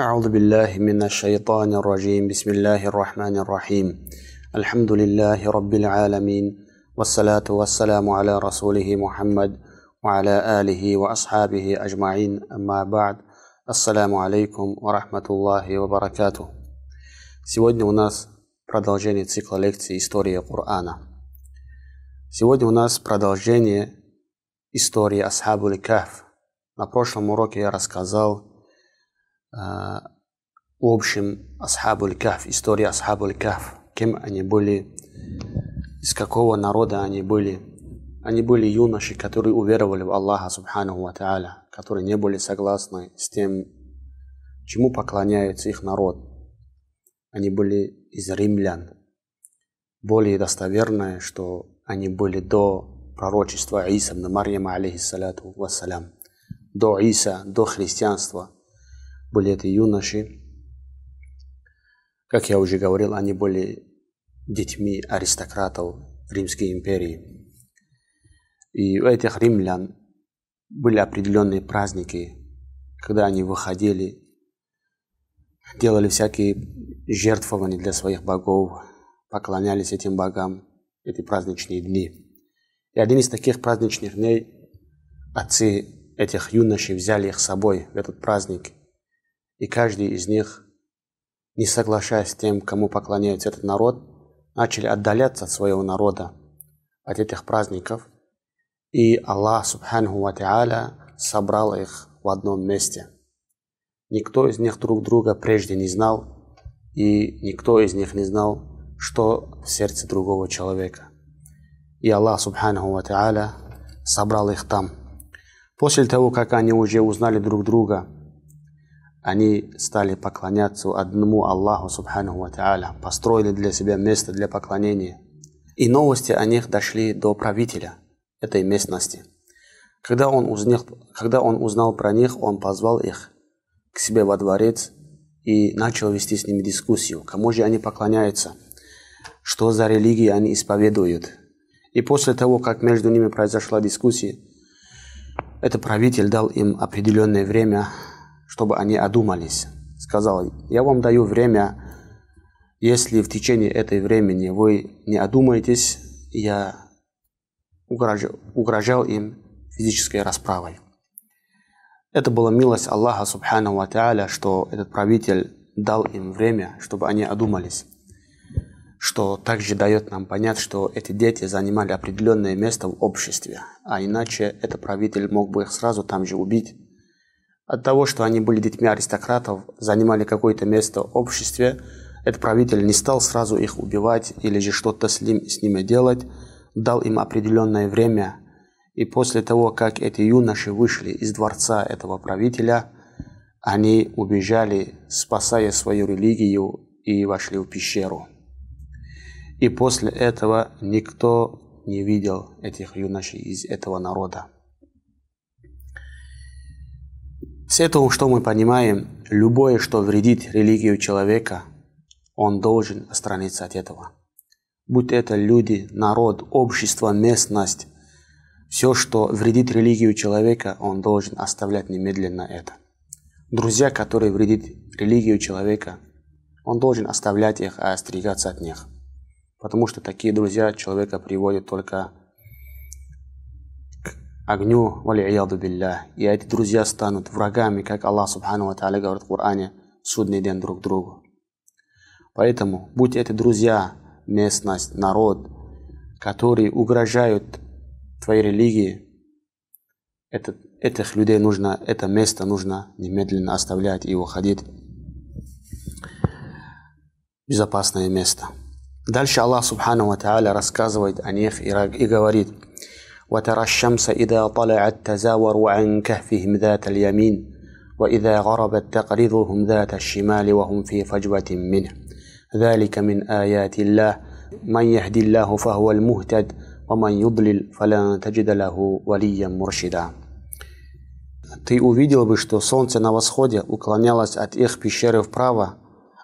أعوذ بالله من الشيطان الرجيم بسم الله الرحمن الرحيم الحمد لله رب العالمين والصلاة والسلام على رسوله محمد وعلى آله وأصحابه أجمعين أما بعد السلام عليكم ورحمة الله وبركاته Сегодня у нас продолжение цикла лекций «История Корана». Сегодня у нас продолжение истории Асхабу Каф. На прошлом уроке я рассказал э, в общем Асхабу Каф, история Асхабу Каф, кем они были, из какого народа они были. Они были юноши, которые уверовали в Аллаха Субханаху Ва Та'аля, которые не были согласны с тем, чему поклоняется их народ. Они были из римлян. Более достоверное, что они были до пророчества Иса на Марьяма, алейхиссалату вассалям. До Иса, до христианства были эти юноши. Как я уже говорил, они были детьми аристократов Римской империи. И у этих римлян были определенные праздники, когда они выходили, делали всякие жертвования для своих богов, поклонялись этим богам эти праздничные дни. И один из таких праздничных дней отцы этих юношей взяли их с собой в этот праздник. И каждый из них, не соглашаясь с тем, кому поклоняется этот народ, начали отдаляться от своего народа, от этих праздников. И Аллах, субханаху ва та'аля, собрал их в одном месте. Никто из них друг друга прежде не знал, и никто из них не знал, что в сердце другого человека. И Аллах Субханаху Ва Та'аля собрал их там. После того, как они уже узнали друг друга, они стали поклоняться одному Аллаху Субханаху Ва построили для себя место для поклонения. И новости о них дошли до правителя этой местности. Когда он, узнал, когда он узнал про них, он позвал их к себе во дворец и начал вести с ними дискуссию, кому же они поклоняются, что за религии они исповедуют – и после того, как между ними произошла дискуссия, этот правитель дал им определенное время, чтобы они одумались. Сказал, я вам даю время, если в течение этой времени вы не одумаетесь, я угрожал, угрожал им физической расправой. Это была милость Аллаха Субхану Ва что этот правитель дал им время, чтобы они одумались что также дает нам понять, что эти дети занимали определенное место в обществе, а иначе этот правитель мог бы их сразу там же убить. От того, что они были детьми аристократов, занимали какое-то место в обществе, этот правитель не стал сразу их убивать или же что-то с, ним, с ними делать, дал им определенное время. И после того, как эти юноши вышли из дворца этого правителя, они убежали, спасая свою религию, и вошли в пещеру. И после этого никто не видел этих юношей из этого народа. С этого, что мы понимаем, любое, что вредит религию человека, он должен отстраниться от этого. Будь это люди, народ, общество, местность, все, что вредит религию человека, он должен оставлять немедленно это. Друзья, которые вредят религию человека, он должен оставлять их, а остерегаться от них. Потому что такие друзья человека приводят только огню, валияду билля. И эти друзья станут врагами, как Аллах Субхану Ва говорит в Коране, судный день друг другу. Поэтому, будь эти друзья, местность, народ, которые угрожают твоей религии, это, этих людей нужно, это место нужно немедленно оставлять и уходить в безопасное место. Дальше Аллах Субхану Ва рассказывает о них и говорит وترى الشمس إذا طلعت تزاور عن كهفهم ذات اليمين وإذا غربت تقرضهم ذات الشمال وهم في فجوة منه ذلك من آيات الله من يهدي الله فهو المهتد ومن يضلل فلن تجد له وليا مرشدا Ты увидел бы, что солнце на восходе уклонялось от их пещеры вправо,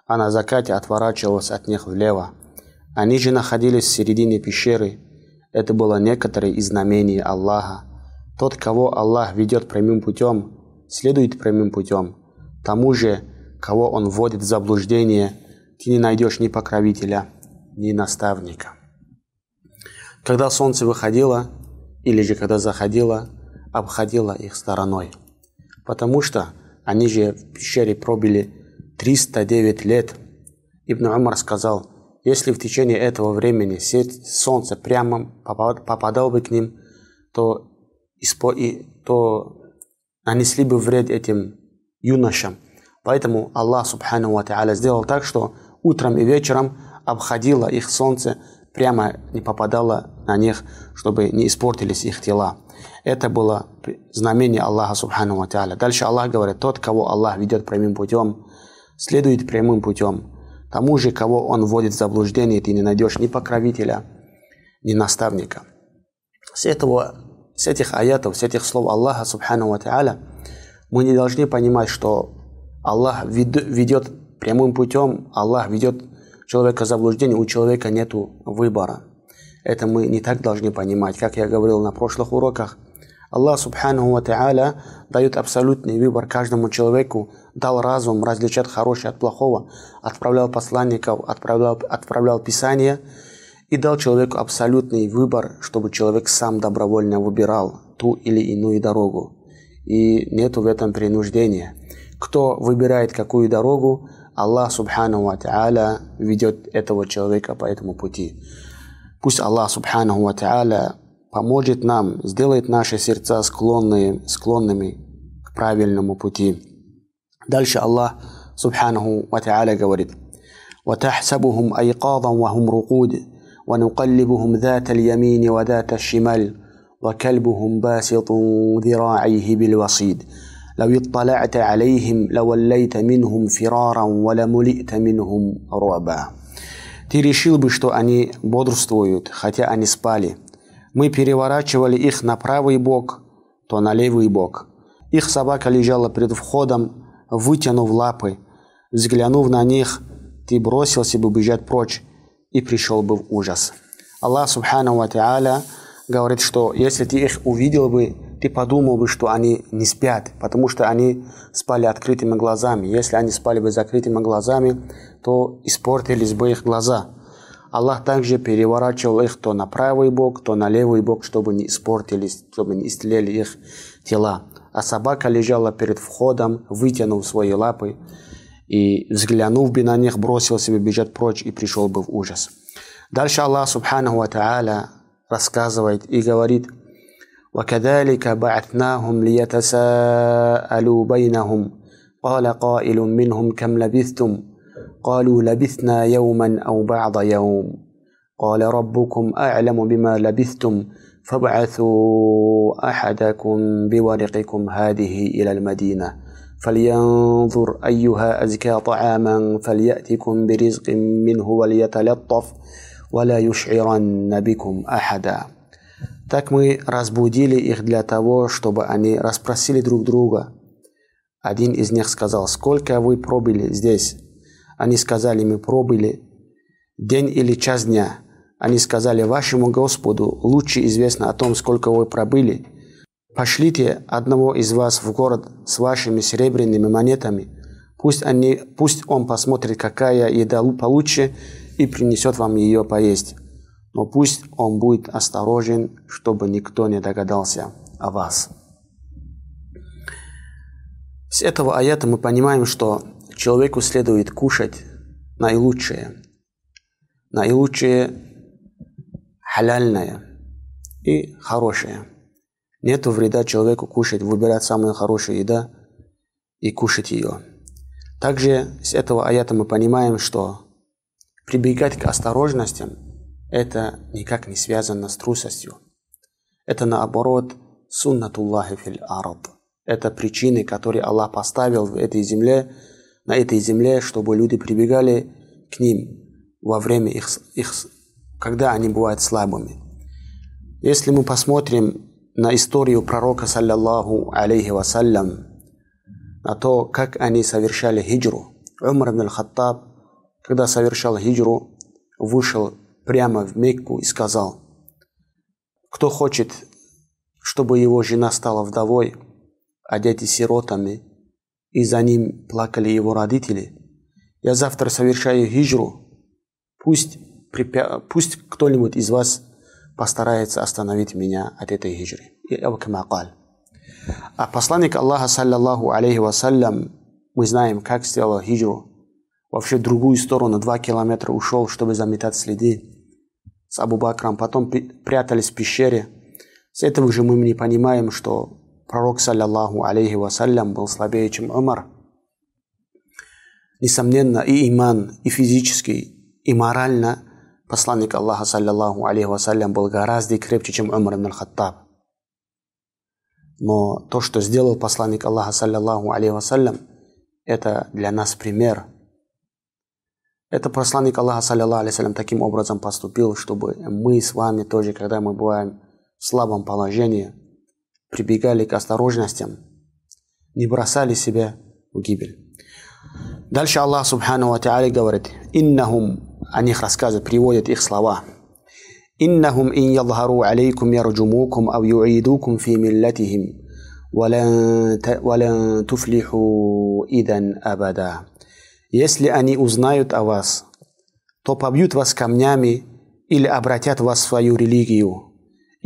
а на закате отворачивалось от них влево. Они же находились в середине пещеры. Это было некоторые из знамений Аллаха. Тот, кого Аллах ведет прямым путем, следует прямым путем. Тому же, кого он вводит в заблуждение, ты не найдешь ни покровителя, ни наставника. Когда солнце выходило, или же когда заходило, обходило их стороной. Потому что они же в пещере пробили 309 лет. Ибн Умар сказал, если в течение этого времени свет солнца прямо попадал бы к ним, то, то нанесли бы вред этим юношам. Поэтому Аллах Субхану сделал так, что утром и вечером обходило их солнце, прямо не попадало на них, чтобы не испортились их тела. Это было знамение Аллаха Субхану. Дальше Аллах говорит, тот, кого Аллах ведет прямым путем, следует прямым путем. Тому же, кого он вводит в заблуждение, ты не найдешь ни покровителя, ни наставника. С, этого, с этих аятов, с этих слов Аллаха Субхану Ва Та'аля, мы не должны понимать, что Аллах ведет прямым путем, Аллах ведет человека в заблуждение, у человека нет выбора. Это мы не так должны понимать. Как я говорил на прошлых уроках, Аллах Субхану Ва Та'аля дает абсолютный выбор каждому человеку, дал разум различать хорошее от плохого, отправлял посланников, отправлял, отправлял Писание и дал человеку абсолютный выбор, чтобы человек сам добровольно выбирал ту или иную дорогу. И нету в этом принуждения. Кто выбирает какую дорогу, Аллах Субхану Ва Та'аля ведет этого человека по этому пути. Пусть Аллах Субхану Ва Та'аля поможет нам, сделает наши сердца склонные, склонными к правильному пути. Дальше Аллах Субханаху Ва Та'аля говорит, وتحسبهم أيقاظا وهم رقود ونقلبهم ذات اليمين وذات الشمال وكلبهم باسط ذراعيه بالوصيد لو اطلعت عليهم لوليت منهم فرارا ولملئت منهم رعبا Ты решил бы, что они бодрствуют, хотя они спали. мы переворачивали их на правый бок, то на левый бок. Их собака лежала перед входом, вытянув лапы. Взглянув на них, ты бросился бы бежать прочь и пришел бы в ужас. Аллах Субхану Ва говорит, что если ты их увидел бы, ты подумал бы, что они не спят, потому что они спали открытыми глазами. Если они спали бы закрытыми глазами, то испортились бы их глаза. Аллах также переворачивал их то на правый бок, то на левый бок, чтобы не испортились, чтобы не истлели их тела. А собака лежала перед входом, вытянув свои лапы, и, взглянув бы на них, бросился бы бежать прочь и пришел бы в ужас. Дальше Аллах Субханаху Ва Та'аля рассказывает и говорит – وكذلك بعثناهم ليتساءلوا بينهم قال قائل منهم كم لبثتم قالوا لبثنا يوما او بعض يوم قال ربكم اعلم بما لبثتم فابعثوا احدكم بورقكم هذه الى المدينه فلينظر ايها ازكى طعاما فلياتكم برزق منه وليتلطف ولا يشعرن بكم احدا Так мы разбудили их для того, чтобы они расспросили друг друга. Один из них сказал, сколько вы пробыли здесь? Они сказали, мы пробыли день или час дня. Они сказали, вашему Господу лучше известно о том, сколько вы пробыли. Пошлите одного из вас в город с вашими серебряными монетами. Пусть, они, пусть он посмотрит, какая еда получше, и принесет вам ее поесть но пусть он будет осторожен, чтобы никто не догадался о вас. С этого аята мы понимаем, что человеку следует кушать наилучшее, наилучшее халяльное и хорошее. Нет вреда человеку кушать, выбирать самую хорошую еду и кушать ее. Также с этого аята мы понимаем, что прибегать к осторожностям – это никак не связано с трусостью. Это наоборот суннатуллахи фил ард. Это причины, которые Аллах поставил в этой земле, на этой земле, чтобы люди прибегали к ним во время их, их когда они бывают слабыми. Если мы посмотрим на историю пророка, саллаллаху алейхи вассалям, на то, как они совершали хиджру. Умар ибн аль-Хаттаб, когда совершал хиджру, вышел прямо в Мекку и сказал, кто хочет, чтобы его жена стала вдовой, а дети сиротами, и за ним плакали его родители. Я завтра совершаю хиджру. Пусть. Пусть кто-нибудь из вас постарается остановить меня от этой хиджры. А посланник Аллаха, саллаллаху алейхи вассалям, мы знаем, как сделал хиджру. Вообще в другую сторону, два километра ушел, чтобы заметать следы с Абу Бакром. Потом прятались в пещере. С этого же мы не понимаем, что пророк, саллаллаху алейхи вассалям, был слабее, чем Умар. Несомненно, и иман, и физически, и морально посланник Аллаха, саллаллаху алейхи вассалям, был гораздо крепче, чем Умар ибн хаттаб Но то, что сделал посланник Аллаха, саллаллаху алейхи вассалям, это для нас пример. Это посланник Аллаха, саллаллаху алейхи таким образом поступил, чтобы мы с вами тоже, когда мы бываем в слабом положении, прибегали к осторожностям, не бросали себя в гибель. Дальше Аллах Субхану Ва говорит, «Иннахум», о них рассказывает, приводит их слова. «Иннахум ин ядхару алейкум ярджумукум ав юидукум фи миллатихим, валан туфлиху идан абада». Если они узнают о вас, то побьют вас камнями или обратят вас в свою религию,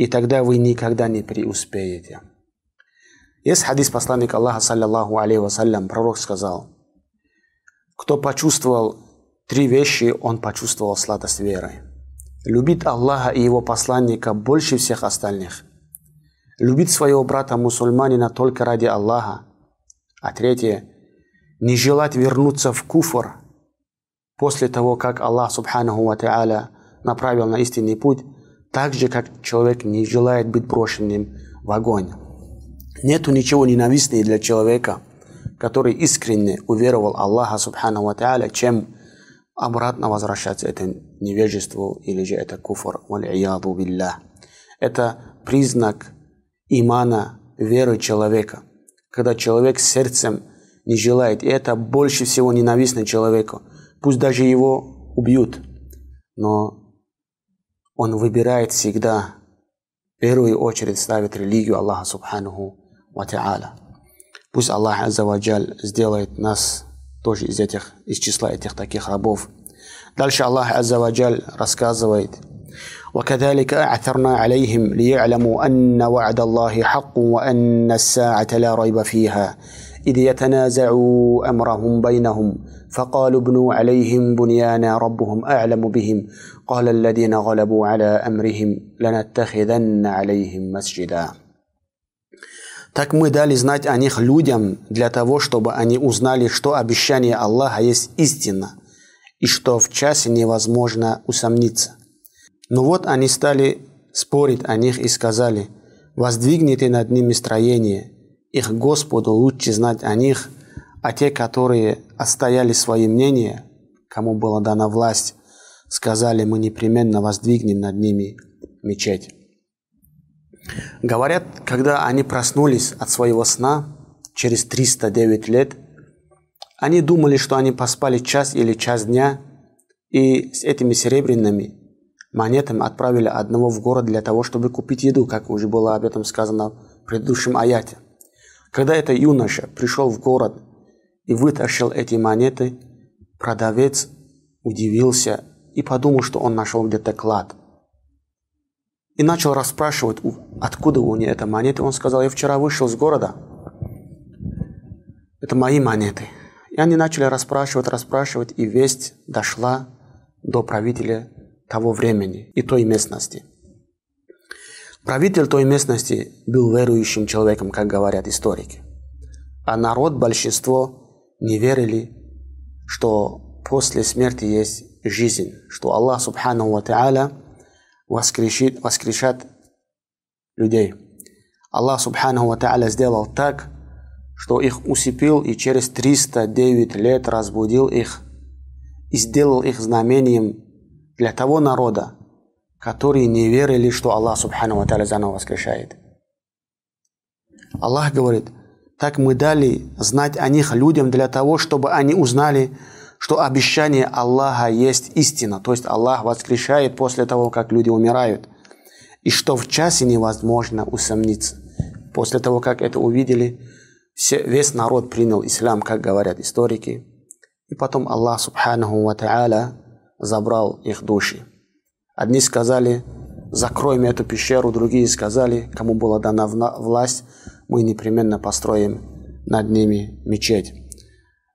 и тогда вы никогда не преуспеете. Есть хадис посланника Аллаха, саллиллаху алейхи вассалям, пророк сказал, кто почувствовал три вещи, он почувствовал сладость веры. Любит Аллаха и его посланника больше всех остальных. Любит своего брата мусульманина только ради Аллаха. А третье, не желать вернуться в куфр после того, как Аллах Субханаху Ва направил на истинный путь, так же, как человек не желает быть брошенным в огонь. Нету ничего ненавистнее для человека, который искренне уверовал Аллаха Субхану Ва Та'аля, чем обратно возвращаться это невежеству или же это куфр. Это признак имана, веры человека. Когда человек сердцем не желает, и это больше всего ненавистно человеку. Пусть даже его убьют, но он выбирает всегда, в первую очередь ставит религию Аллаха Субханаху Ва Та'аля. Пусть Аллах Аззаваджаль сделает нас тоже из этих, из числа этих таких рабов. Дальше Аллах Аззаваджаль рассказывает, وكذلك أعثرنا عليهم ليعلموا أن وعد الله حق وأن الساعة لا ريب فيها إذ يتنازعوا أمرهم بينهم فقالوا ابنوا عليهم بنيانا ربهم أعلم بهم قال الذين غلبوا على أمرهم لنتخذن عليهم مسجدا Так мы дали знать о них людям для того, чтобы они узнали, что обещание Аллаха есть истина, и что в часе невозможно усомниться. Но вот они стали спорить о них и сказали, воздвигните над ними строение, их Господу лучше знать о них, а те, которые отстояли свои мнения, кому была дана власть, сказали, мы непременно воздвигнем над ними мечеть. Говорят, когда они проснулись от своего сна через 309 лет, они думали, что они поспали час или час дня, и с этими серебряными монетами отправили одного в город для того, чтобы купить еду, как уже было об этом сказано в предыдущем аяте. Когда этот юноша пришел в город и вытащил эти монеты, продавец удивился и подумал, что он нашел где-то клад. И начал расспрашивать, откуда у него эта монета. Он сказал, я вчера вышел с города. Это мои монеты. И они начали расспрашивать, расспрашивать, и весть дошла до правителя того времени и той местности. Правитель той местности был верующим человеком, как говорят историки. А народ, большинство, не верили, что после смерти есть жизнь, что Аллах Субхану Ва Та'аля воскрешит, воскрешат людей. Аллах Субхану Ва Та'аля сделал так, что их усыпил и через 309 лет разбудил их и сделал их знамением для того народа, которые не верили, что Аллах Субхану Ва заново воскрешает. Аллах говорит, так мы дали знать о них людям для того, чтобы они узнали, что обещание Аллаха есть истина, то есть Аллах воскрешает после того, как люди умирают, и что в часе невозможно усомниться. После того, как это увидели, все, весь народ принял ислам, как говорят историки. И потом Аллах Субханаху Ва забрал их души. Одни сказали, закроем эту пещеру, другие сказали, кому была дана власть, мы непременно построим над ними мечеть.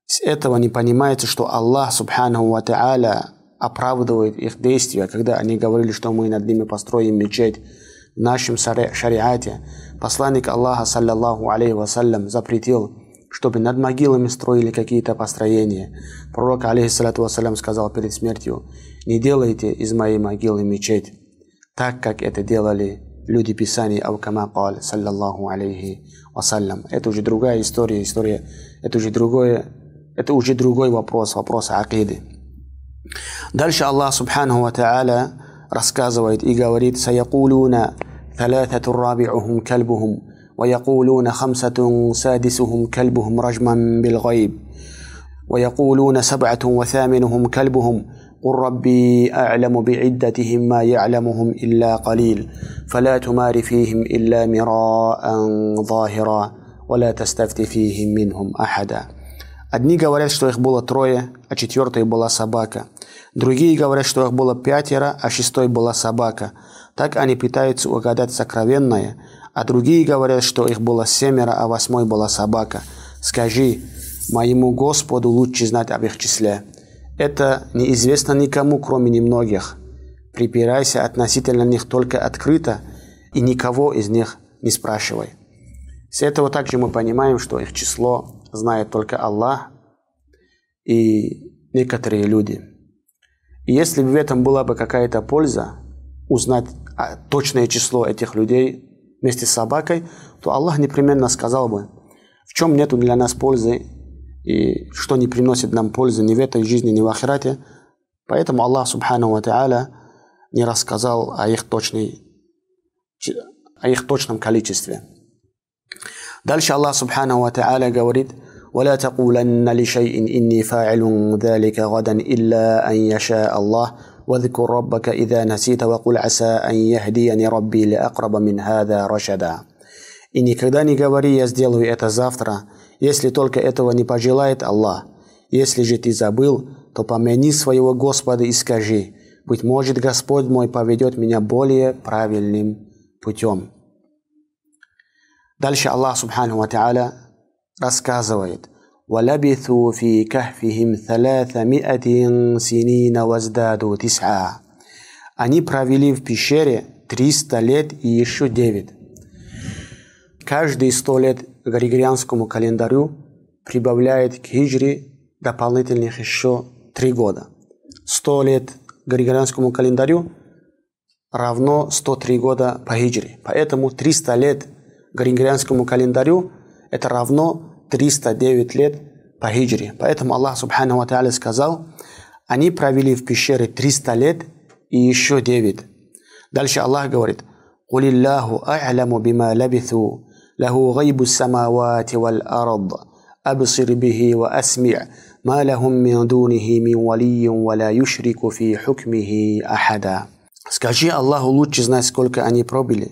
С этого не понимается, что Аллах Субханаху Ва Та'аля оправдывает их действия, когда они говорили, что мы над ними построим мечеть. В нашем шариате посланник Аллаха, саллаллаху алейхи вассалям, запретил, чтобы над могилами строили какие-то построения. Пророк, алейхиссалату вассалям, сказал перед смертью, не делайте из моей могилы мечеть, так как это делали люди Писаний Авкама Кал, саллаллаху алейхи вассалям. Это уже другая история, история, это уже другое, это уже другой вопрос, вопрос акиды. Дальше Аллах Субханаху Ва Та'аля рассказывает и говорит «Саякулуна ثلاثة رابعهم كلبهم ويقولون خمسة سادسهم كلبهم رجما بالغيب ويقولون سبعة وثامنهم كلبهم قل ربي أعلم بعدتهم ما يعلمهم إلا قليل فلا تمار فيهم إلا مراء ظاهرا ولا تستفت فيهم منهم أحدا Одни говорят, что их было трое, а четвертой была собака. Другие говорят, что их было пятеро, а шестой была собака. Так они пытаются угадать сокровенное, а другие говорят, что их было семеро, а восьмой была собака. Скажи, моему Господу лучше знать об их числе. Это неизвестно никому, кроме немногих. Припирайся относительно них только открыто и никого из них не спрашивай. С этого также мы понимаем, что их число знает только Аллах и некоторые люди. И если бы в этом была бы какая-то польза, узнать а, точное число этих людей вместе с собакой, то Аллах непременно сказал бы, в чем нету для нас пользы и что не приносит нам пользы ни в этой жизни, ни в ахирате. Поэтому Аллах, субхану ва та'аля, не рассказал о их, точной, о их точном количестве. Дальше Аллах Субхану Ва Та'аля говорит, ولا تقولن لشيء إني فاعل ذلك غدا إلا أن يشاء الله واذكر ربك إذا نسيت وقل عسى أن يهديني ربي لأقرب من هذا رشدا. И никогда не говори, я сделаю это завтра, если только этого не пожелает Аллах. Если же ты забыл, то помяни своего Господа и скажи, быть может, Господь мой поведет меня более правильным путем. Дальше Аллах Субхану Ва Та'аля рассказывает «Валабиту фи кахфихим ثلاثمائة سنين وازدادوا تسعا» Они провели в пещере 300 лет и еще 9. Каждые 100 лет григорианскому календарю прибавляет к хиджре дополнительных еще три года. Сто лет григорианскому календарю равно 103 года по хиджре. Поэтому 300 лет григорианскому календарю это равно 309 лет по хиджре. Поэтому Аллах Субхану Ва сказал, они провели в пещере 300 лет и еще 9. Дальше Аллах говорит, «Кулиллаху а'ляму бима лабитhu له غيب السماوات والأرض أبصر به وأسمع ما لهم من دونه من ولي ولا يشرك في حكمه أحدا Скажи Аллаху лучше знать, сколько они пробили.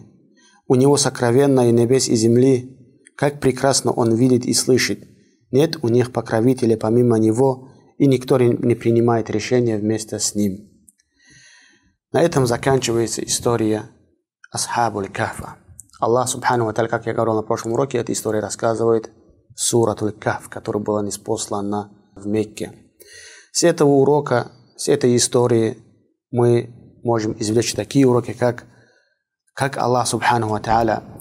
У него сокровенное небес и земли, как прекрасно он видит и слышит. Нет у них покровителя помимо него, и никто не принимает решения вместе с ним. На этом заканчивается история Асхабуль Кафа. Аллах Субхану Ва как я говорил на прошлом уроке, эта история рассказывает Суратуль Каф, которая была неспослана в Мекке. С этого урока, с этой истории мы можем извлечь такие уроки, как как Аллах Субхану Ва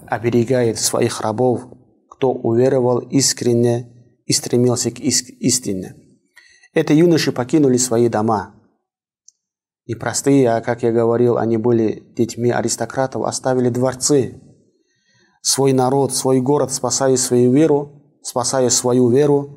оберегает своих рабов, кто уверовал искренне и стремился к истине. Это юноши покинули свои дома. Не простые, а, как я говорил, они были детьми аристократов, оставили дворцы, свой народ, свой город, спасая свою веру, спасая свою веру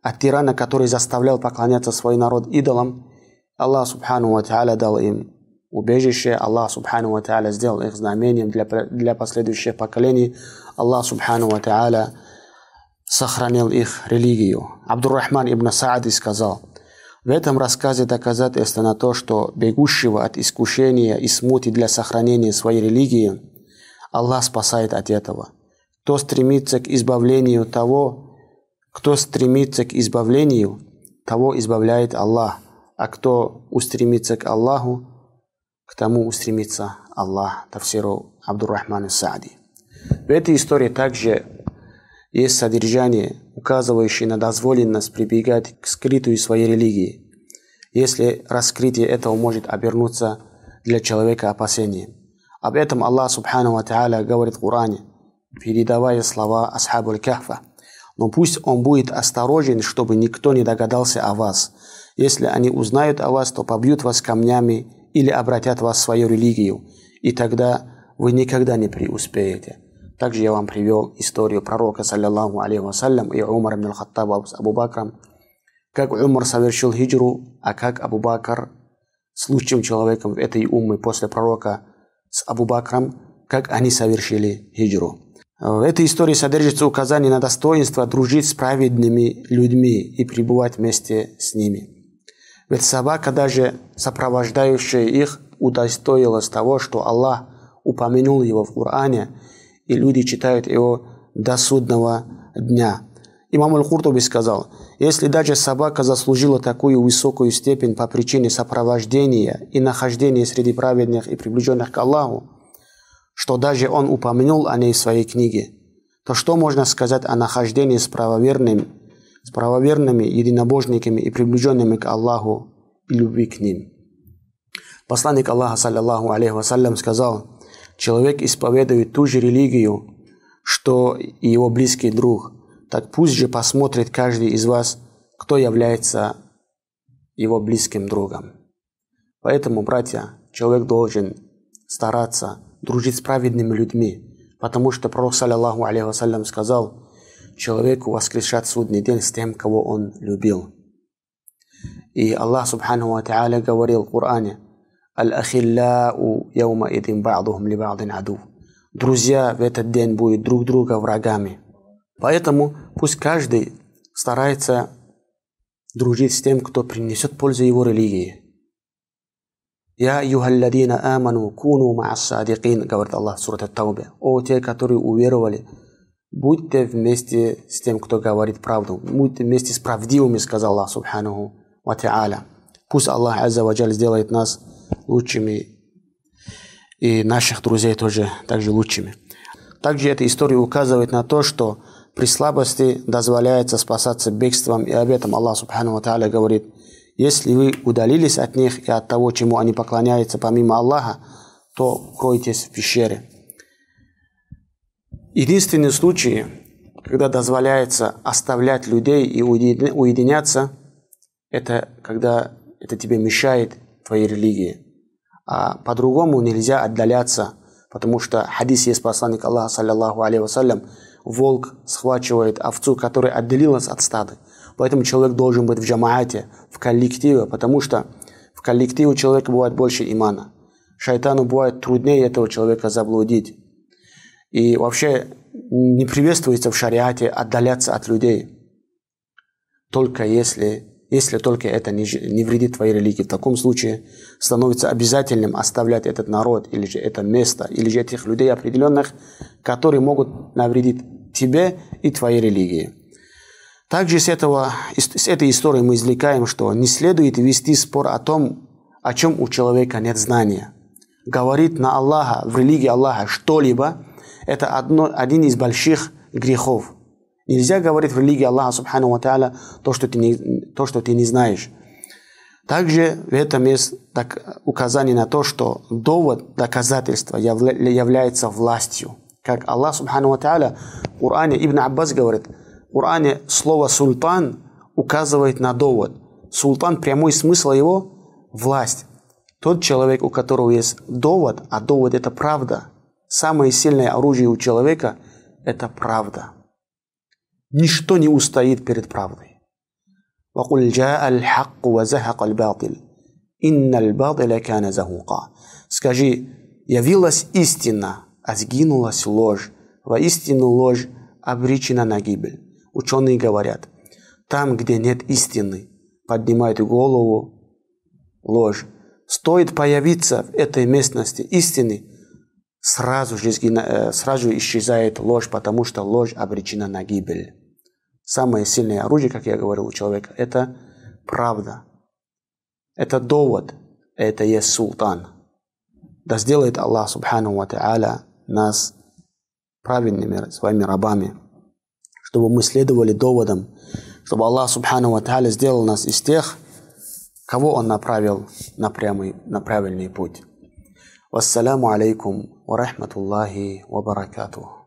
от тирана, который заставлял поклоняться свой народ идолам. Аллах Субхану Ва дал им убежище. Аллах Субхану Ва сделал их знамением для, для последующих поколений. Аллах Субхану Ва сохранил их религию. Абдуррахман ибн Саади сказал, в этом рассказе доказательство на то, что бегущего от искушения и смути для сохранения своей религии Аллах спасает от этого. кто стремится к избавлению того, кто стремится к избавлению, того избавляет Аллах, а кто устремится к Аллаху, к тому устремится Аллах. Тавсиру Абдуррахман Саади. В этой истории также есть содержание, указывающее на дозволенность прибегать к скрытую своей религии, если раскрытие этого может обернуться для человека опасением. Об этом Аллах Субхану Ва говорит в Коране, передавая слова Асхабу Кахфа. Но пусть он будет осторожен, чтобы никто не догадался о вас. Если они узнают о вас, то побьют вас камнями или обратят вас в свою религию, и тогда вы никогда не преуспеете. Также я вам привел историю пророка, саллиллаху алейхи вассалям, и Умар ибн Хаттаба с Абу Бакром, как Умар совершил хиджру, а как Абу Бакр с лучшим человеком этой уммы после пророка с Абу Бакром, как они совершили хиджру. В этой истории содержится указание на достоинство дружить с праведными людьми и пребывать вместе с ними. Ведь собака, даже сопровождающая их, удостоилась того, что Аллах упомянул его в Коране, и люди читают его до судного дня. Имам Аль-Куртуби сказал, если даже собака заслужила такую высокую степень по причине сопровождения и нахождения среди праведных и приближенных к Аллаху, что даже он упомянул о ней в своей книге, то что можно сказать о нахождении с правоверными, с правоверными единобожниками и приближенными к Аллаху и любви к ним? Посланник Аллаха, саллиллаху алейхи вассалям, сказал, человек исповедует ту же религию, что и его близкий друг – так пусть же посмотрит каждый из вас, кто является его близким другом. Поэтому, братья, человек должен стараться дружить с праведными людьми, потому что Пророк, саллиллаху алейхи вассалям, сказал, человеку воскрешат судный день с тем, кого он любил. И Аллах, субхану ва та'аля, говорил в Коране, «Аль-ахилляу яума идин ба'духум ли ба'дин аду». Друзья в этот день будут друг друга врагами. Поэтому пусть каждый старается дружить с тем, кто принесет пользу его религии. Я юхалладина аману куну ма'ассадикин, говорит Аллах в сурат Таубе. О, те, которые уверовали, будьте вместе с тем, кто говорит правду. Будьте вместе с правдивыми, сказал Аллах субханаху ва та'аля. Пусть Аллах Азза Ваджаль сделает нас лучшими и наших друзей тоже также лучшими. Также эта история указывает на то, что при слабости дозволяется спасаться бегством, и об этом Аллах Субхану Тааля говорит, если вы удалились от них и от того, чему они поклоняются помимо Аллаха, то кройтесь в пещере. Единственный случай, когда дозволяется оставлять людей и уединяться, это когда это тебе мешает твоей религии. А по-другому нельзя отдаляться, потому что хадис есть посланник Аллаха, саллиллаху алейхи вассалям, волк схватывает овцу, которая отделилась от стада. Поэтому человек должен быть в джамаате, в коллективе, потому что в коллективе у человека бывает больше имана. Шайтану бывает труднее этого человека заблудить. И вообще не приветствуется в шариате отдаляться от людей. Только если, если только это не, не вредит твоей религии. В таком случае становится обязательным оставлять этот народ, или же это место, или же этих людей определенных, которые могут навредить тебе и твоей религии. Также с, этого, с этой истории мы извлекаем, что не следует вести спор о том, о чем у человека нет знания. Говорит на Аллаха, в религии Аллаха что-либо, это одно, один из больших грехов. Нельзя говорить в религии Аллаха, субхану ва то, что ты не, то, что ты не знаешь. Также в этом есть так, указание на то, что довод, доказательства явля, является властью. Как Аллах Субхану Ва Та'аля в Коране, Ибн Аббас говорит, в Коране слово «султан» указывает на довод. Султан, прямой смысл его – власть. Тот человек, у которого есть довод, а довод – это правда. Самое сильное оружие у человека – это правда. Ничто не устоит перед правдой. وقل جاء الحق وزهق الباطل إن الباطل كان زهوقا Скажи, явилась истина, сгинулась ложь. Воистину ложь обречена на гибель. Ученые говорят, там, где нет истины, поднимает голову ложь. Стоит появиться в этой местности истины, сразу же, э, сразу исчезает ложь, потому что ложь обречена на гибель. Самое сильное оружие, как я говорил у человека, это правда. Это довод. Это есть султан. Да сделает Аллах Субхану Ва Та'аля нас правильными своими рабами, чтобы мы следовали доводам, чтобы Аллах Субхану Ва сделал нас из тех, кого Он направил на, прямый, на правильный путь. Вассаламу алейкум ва рахматуллахи ва баракатух.